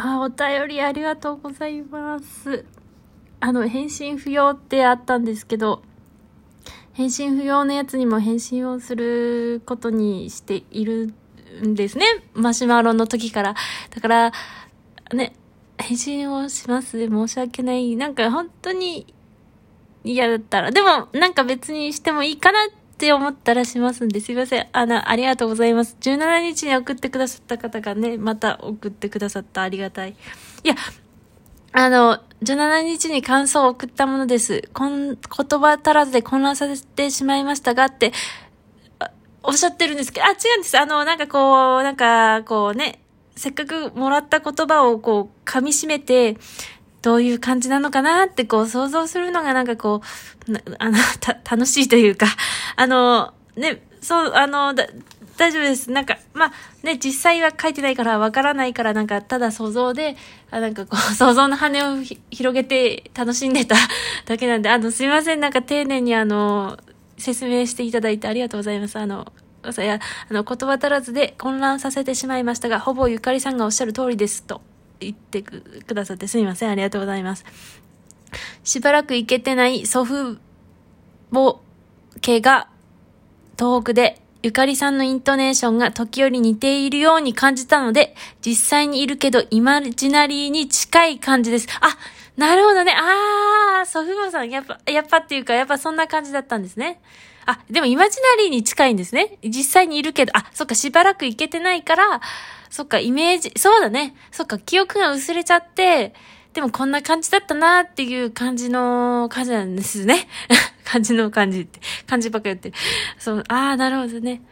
あ、お便りありがとうございます。あの、返信不要ってあったんですけど、返信不要のやつにも返信をすることにしているんですね。マシュマロの時から。だから、ね、返信をします。申し訳ない。なんか本当に嫌だったら。でも、なんか別にしてもいいかなっって思ったらしますんで、すいません。あの、ありがとうございます。17日に送ってくださった方がね、また送ってくださったありがたい。いや、あの、17日に感想を送ったものです。こん、言葉足らずで混乱させてしまいましたがって、おっしゃってるんですけど、あ、違うんです。あの、なんかこう、なんか、こうね、せっかくもらった言葉をこう、噛み締めて、どういう感じなのかなってこう想像するのがなんかこう、あの、た、楽しいというか、あの、ね、そう、あの、だ、大丈夫です。なんか、まあ、ね、実際は書いてないからわからないから、なんか、ただ想像で、あなんかこう、想像の羽を広げて楽しんでただけなんで、あの、すいません。なんか丁寧にあの、説明していただいてありがとうございます。あの、いや、あの、言葉足らずで混乱させてしまいましたが、ほぼゆかりさんがおっしゃる通りです。と言ってくださってすみません。ありがとうございます。しばらく行けてない祖父母家が東北で、ゆかりさんのイントネーションが時折似ているように感じたので、実際にいるけどイマジナリーに近い感じです。あ、なるほどね。あー、祖父母さん、やっぱ、やっぱっていうか、やっぱそんな感じだったんですね。あ、でもイマジナリーに近いんですね。実際にいるけど、あ、そっか、しばらく行けてないから、そっか、イメージ、そうだね。そっか、記憶が薄れちゃって、でもこんな感じだったなっていう感じの感じなんですね。感じの感じって。感じばっかり言ってる。そう、ああ、なるほどね。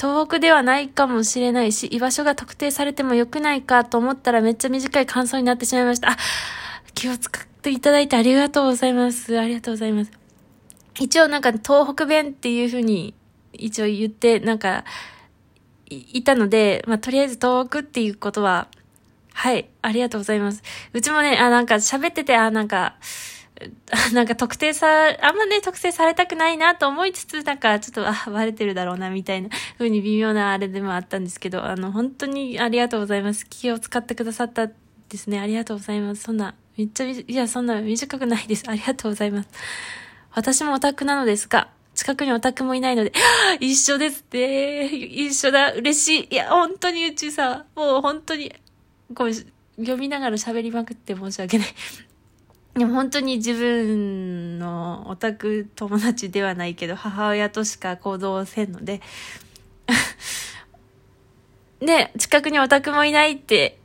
東北ではないかもしれないし、居場所が特定されてもよくないかと思ったらめっちゃ短い感想になってしまいました。あ、気を使っていただいてありがとうございます。ありがとうございます。一応なんか東北弁っていう風に一応言って、なんか、いたので、まあ、とりあえず東北っていうことは、はい、ありがとうございます。うちもね、あ、なんか喋ってて、あ、なんか、あ なんか特定さ、あんまね、特定されたくないなと思いつつ、なんかちょっと、あ、バレてるだろうな、みたいな風に微妙なあれでもあったんですけど、あの、本当にありがとうございます。気を使ってくださったですね。ありがとうございます。そんな、めっちゃ、いや、そんな短くないです。ありがとうございます。私もオタクなのですが、近くにオタクもいないので、一緒ですって。一緒だ。嬉しい。いや、本当にうちさ、もう本当に、ごめん、読みながら喋りまくって申し訳ない。でも本当に自分のオタク友達ではないけど、母親としか行動せんので、で、近くにオタクもいないって、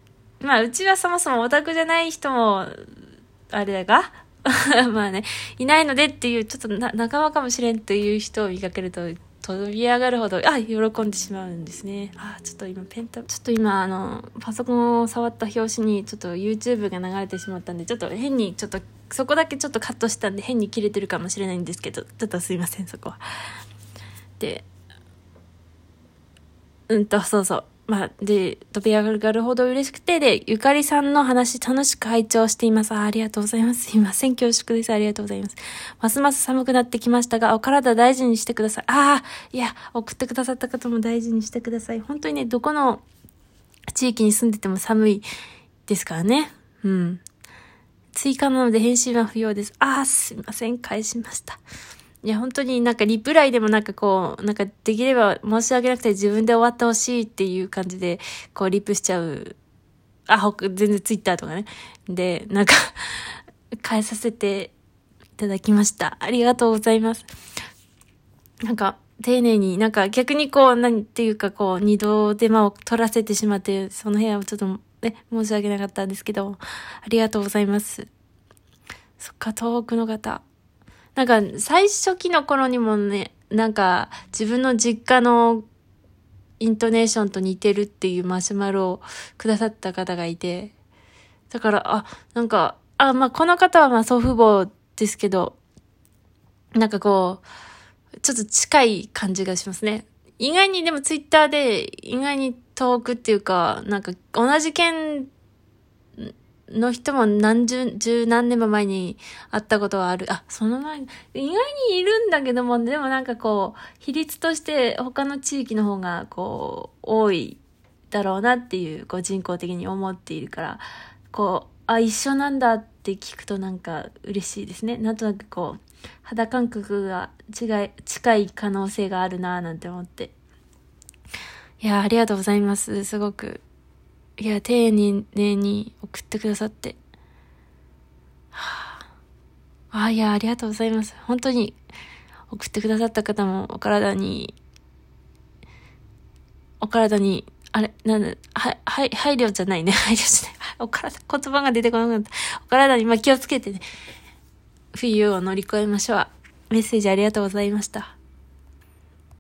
まあ、うちはそもそもオタクじゃない人も、あれだが まあね、いないのでっていう、ちょっとな仲間かもしれんという人を見かけると、飛び上がるほど、あ、喜んでしまうんですね。あ、ちょっと今ペンタ、ちょっと今あの、パソコンを触った拍子に、ちょっと YouTube が流れてしまったんで、ちょっと変に、ちょっと、そこだけちょっとカットしたんで変に切れてるかもしれないんですけど、ちょっとすいません、そこは。で、うんと、そうそう。まあ、で、飛び上がるほど嬉しくて、で、ゆかりさんの話楽しく拝聴しています。あありがとうございます。すいません。恐縮です。ありがとうございます。ますます寒くなってきましたが、お体大事にしてください。ああ、いや、送ってくださった方も大事にしてください。本当にね、どこの地域に住んでても寒いですからね。うん。追加なので返信は不要です。ああ、すいません。返しました。いや、本当になんかリプライでもなんかこう、なんかできれば申し訳なくて自分で終わってほしいっていう感じで、こうリプしちゃう。あ、ほ全然ツイッターとかね。で、なんか 返させていただきました。ありがとうございます。なんか、丁寧に、なんか逆にこう、何ていうかこう、二度手間を取らせてしまって、その部屋をちょっとね、申し訳なかったんですけど、ありがとうございます。そっか、東北の方。なんか、最初期の頃にもね、なんか、自分の実家のイントネーションと似てるっていうマシュマロをくださった方がいて、だから、あ、なんか、あ、まあ、この方はまあ祖父母ですけど、なんかこう、ちょっと近い感じがしますね。意外にでもツイッターで、意外に遠くっていうか、なんか同じ県の人も何十、十何年も前に会ったことはある。あ、その前に、意外にいるんだけども、でもなんかこう、比率として他の地域の方がこう、多いだろうなっていう、こう人工的に思っているから、こう、あ、一緒なんだって聞くとなんか嬉しいですね。なんとなくこう、肌感覚が違い、近い可能性があるなぁなんて思って。いや、ありがとうございます。すごく。いや、丁寧に送ってくださって。はあ、あいや、ありがとうございます。本当に、送ってくださった方もお体に、お体に、あれ、なんだ、は、はい、配慮じゃないね。配慮じゃない。お体、言葉が出てこなかった。お体に、まあ、気をつけてね。冬を乗り越えましょう。メッセージありがとうございました。